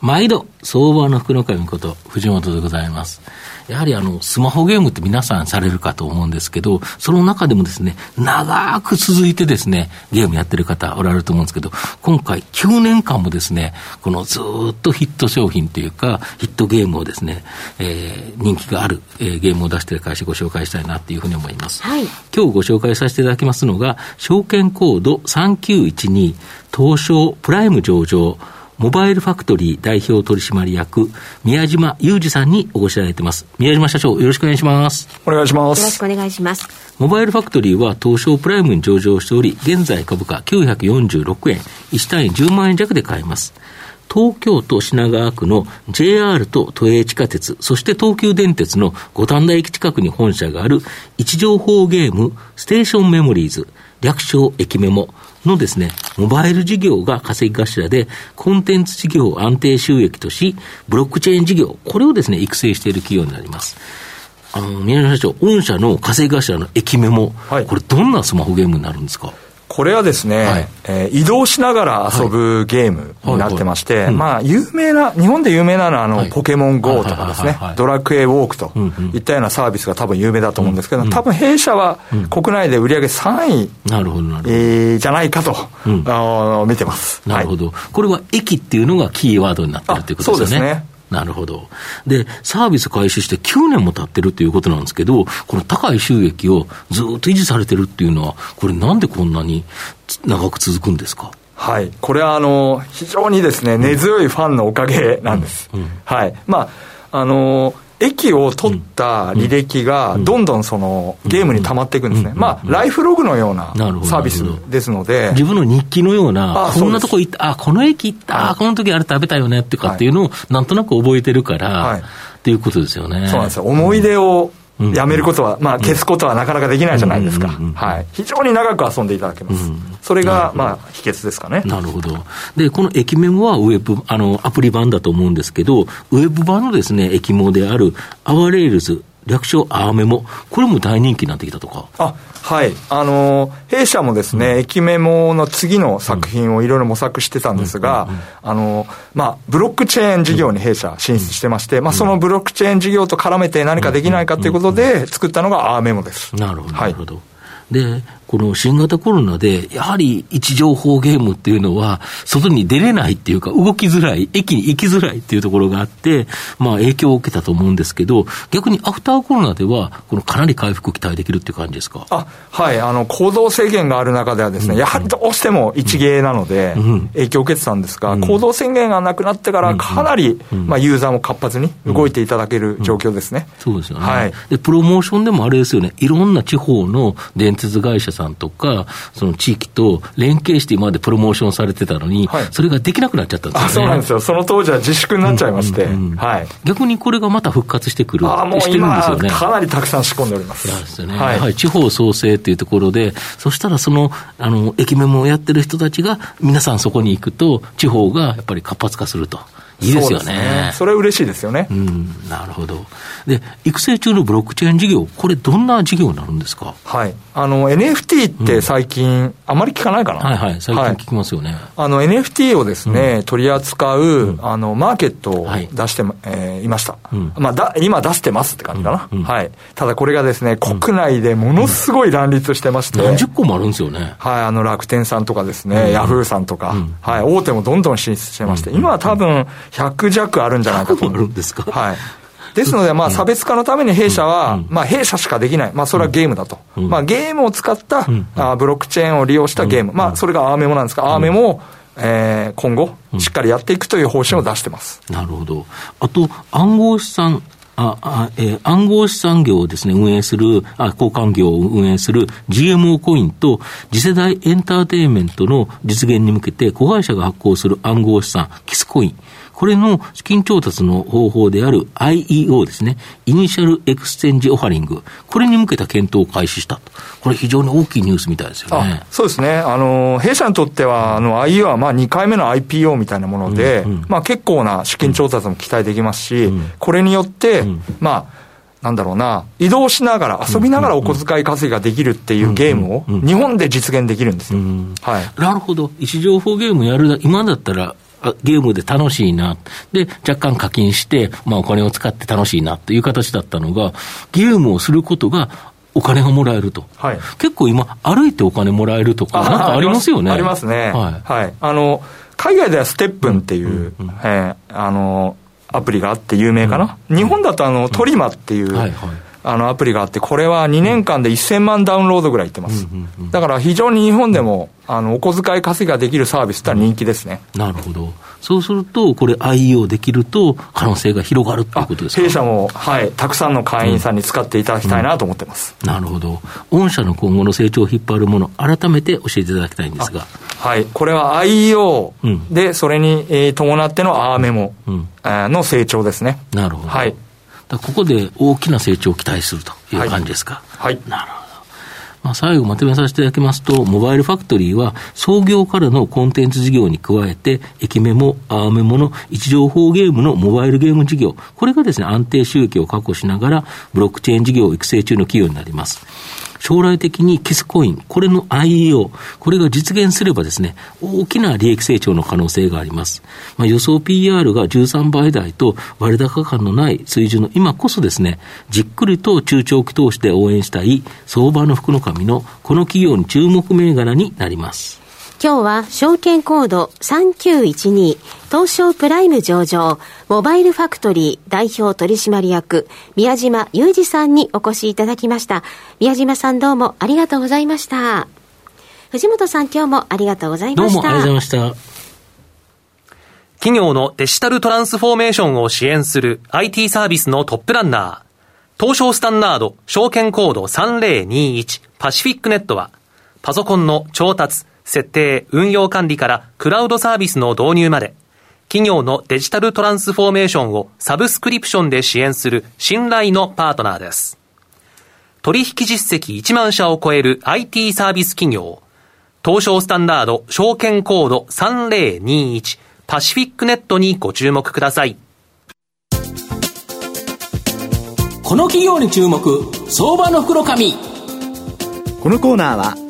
毎度、相場の福の神こと、藤本でございます。やはりあの、スマホゲームって皆さんされるかと思うんですけど、その中でもですね、長く続いてですね、ゲームやってる方おられると思うんですけど、今回9年間もですね、このずっとヒット商品というか、ヒットゲームをですね、えー、人気がある、えー、ゲームを出している会社ご紹介したいなっていうふうに思います。はい、今日ご紹介させていただきますのが、証券コード3912東証プライム上場モバイルファクトリー代表取締役、宮島裕二さんにお越しいただいてます。宮島社長、よろしくお願いします。お願いします。よろしくお願いします。モバイルファクトリーは東証プライムに上場しており、現在株価946円、1単位10万円弱で買えます。東京都品川区の JR と都営地下鉄、そして東急電鉄の五反田駅近くに本社がある位置情報ゲームステーションメモリーズ、略称駅メモのですね、モバイル事業が稼ぎ頭で、コンテンツ事業を安定収益とし、ブロックチェーン事業、これをですね、育成している企業になります。あの、宮島社長、御社の稼ぎ頭の駅メモ、はい、これどんなスマホゲームになるんですか？これはですね、はい、えー、移動しながら遊ぶゲームになってまして、まあ、有名な、日本で有名なのは、あの、はい、ポケモン GO とかですね、ドラクエウォークといったようなサービスが多分有名だと思うんですけど、うん、多分弊社は国内で売上3位、なるほどなるほど、えー、じゃないかと、うん、あ見てます。なるほど、はい、これは駅っていうのがキーワードになってるということですね。そうですね。なるほど。で、サービス開始して9年も経ってるということなんですけど、この高い収益をずっと維持されてるっていうのは、これなんでこんなに長く続くんですか？はい。これは、あの、非常にですね、根強いファンのおかげなんです。うんうん、はい。まあ、あの駅を取った履歴がどんどんそのゲームに溜まっていくんですね、まあ、ライフログのようなサービスですので、自分の日記のような、こんなとこ行った、あこの駅行った、あこの時あれ食べたよねってかっていうのを、なんとなく覚えてるから、はい、っていうことですよね。そうなんですよ。思い出をやめることは、まあ、消すことはなかなかできないじゃないですか。はい。非常に長く遊んでいただけます。それが、まあ、秘訣ですかね。なるほど。で、この駅メモはウェブ、あの、アプリ版だと思うんですけど、ウェブ版のですね、駅メモである、 Our Rails、略称アワメモ、これも大人気になってきたとか。あはい、あの弊社もですね、うん、駅メモの次の作品をいろいろ模索してたんですが、あのまあ、ブロックチェーン事業に弊社進出してまして、まあ、そのブロックチェーン事業と絡めて何かできないかということで、作ったのがアワメモです。なるほど、なるほど。はいで、この新型コロナで、やはり位置情報ゲームっていうのは、外に出れないっていうか、動きづらい、駅に行きづらいっていうところがあって、まあ影響を受けたと思うんですけど、逆にアフターコロナでは、このかなり回復期待できるっていう感じですか？あはい、あの、行動制限がある中ではですね、うん、やはりどうしても一芸なので、影響を受けてたんですが、うん、行動制限がなくなってから、かなり、まあ、ユーザーも活発に動いていただける状況ですね。そうですよね。はい。で、プロモーションでもあれですよね、いろんな地方の電鉄会社さんとか、その地域と連携して今までプロモーションされてたのに、はい、それができなくなっちゃったんですよ、ね、そうなんですよ。その当時は自粛になっちゃいまして。はい。逆にこれがまた復活してくる。あもう今、かなりたくさん仕込んでおります。すよね。はい、やはり地方創生っていうところで、そしたらその、あの、駅メモをやってる人たちが、皆さんそこに行くと、地方がやっぱり活発化すると。いいですよね。ねそれ嬉しいですよね。うん、なるほど。で、育成中のブロックチェーン事業、これ、どんな事業になるんですか？はい。あの、NFT って最近、あまり聞かないかな、はいはい、最近聞きますよね。はい、あの、NFT をですね、うん、取り扱う、うん、あの、マーケットを出して、はい、えー、いました。うん、まあ、だ、今出してますって感じかな、はい。ただこれがですね、国内でものすごい乱立してまして。何十個もあるんですよね。はい、あの、楽天さんとかですね、ヤフーさんとか、はい、大手もどんどん進出してまして、今は多分、100弱あるんじゃないかと。あるんですか？はい。ですので、まあ、差別化のために弊社は、まあ、弊社しかできない。まあ、それはゲームだと。まあ、ゲームを使った、あブロックチェーンを利用したゲーム。まあ、それがアーメモなんですが、アーメモを、えー、今後、しっかりやっていくという方針を出してます。なるほど。あと、暗号資産ああえー、暗号資産業をですね、運営する、あ交換業を運営する GMO コインと次世代エンターテインメントの実現に向けて子会社が発行する暗号資産、キスコイン。これの資金調達の方法である IEO ですね、 Initial Exchange Offering、これに向けた検討を開始したと。これ非常に大きいニュースみたいですよね。そうですね。あの、弊社にとっては、あの、IEO はまあ2回目の IPO みたいなもので、うんうん、まあ結構な資金調達も期待できますし、うん、これによって、うん、まあ、なんだろうな、移動しながら、遊びながらお小遣い稼ぎができるっていうゲームを、日本で実現できるんですよ。はい。なるほど。位置情報ゲームやる、今だったら、ゲームで楽しいな。で、若干課金して、まあお金を使って楽しいなっていう形だったのが、ゲームをすることがお金がもらえると。はい。結構今、歩いてお金もらえるとか、なんかありますよね。ありますね。はい。はい。あの、海外ではステップンっていう、うんうん、えー、あの、アプリがあって有名かな。うん、日本だとあの、トリマっていう、はいはいあのアプリがあって、これは2年間で1000万ダウンロードぐらいいってます。だから非常に日本でも、あのお小遣い稼ぎができるサービスって人気ですね。なるほど。そうすると、これ IEO できると、可能性が広がるということですか？弊社も、はい、たくさんの会員さんに使っていただきたいなと思ってます。うんうん、なるほど。御社の今後の成長を引っ張るもの、改めて教えていただきたいんですが。はい、これは IEO で、それに、え伴ってのアーメモの成長ですね。なるほど。はい。ここで大きな成長を期待するという感じですか。はい。はい、なるほど。まあ、最後まとめさせていただきますと、モバイルファクトリーは創業からのコンテンツ事業に加えて、駅メモ、アーメモの位置情報ゲームのモバイルゲーム事業、これがですね、安定収益を確保しながら、ブロックチェーン事業を育成中の企業になります。将来的にキスコイン、これの IEO、これが実現すればですね、大きな利益成長の可能性があります。まあ、予想 PR が13倍台と割高感のない水準の今こそですね、じっくりと中長期投資で応援したい相場の福の神のこの企業に注目銘柄になります。今日は証券コード3912東証プライム上場モバイルファクトリー代表取締役宮島裕二さんにお越しいただきました。宮島さんどうもありがとうございました。藤本さん今日もありがとうございました。どうもありがとうございました。企業のデジタルトランスフォーメーションを支援する IT サービスのトップランナー、東証スタンダード証券コード3021パシフィックネットは、パソコンの調達、設定、運用管理からクラウドサービスの導入まで、企業のデジタルトランスフォーメーションをサブスクリプションで支援する信頼のパートナーです。取引実績1万社を超える IT サービス企業、東証スタンダード証券コード3021パシフィックネットにご注目ください。この企業に注目、相場の袋紙。このコーナーは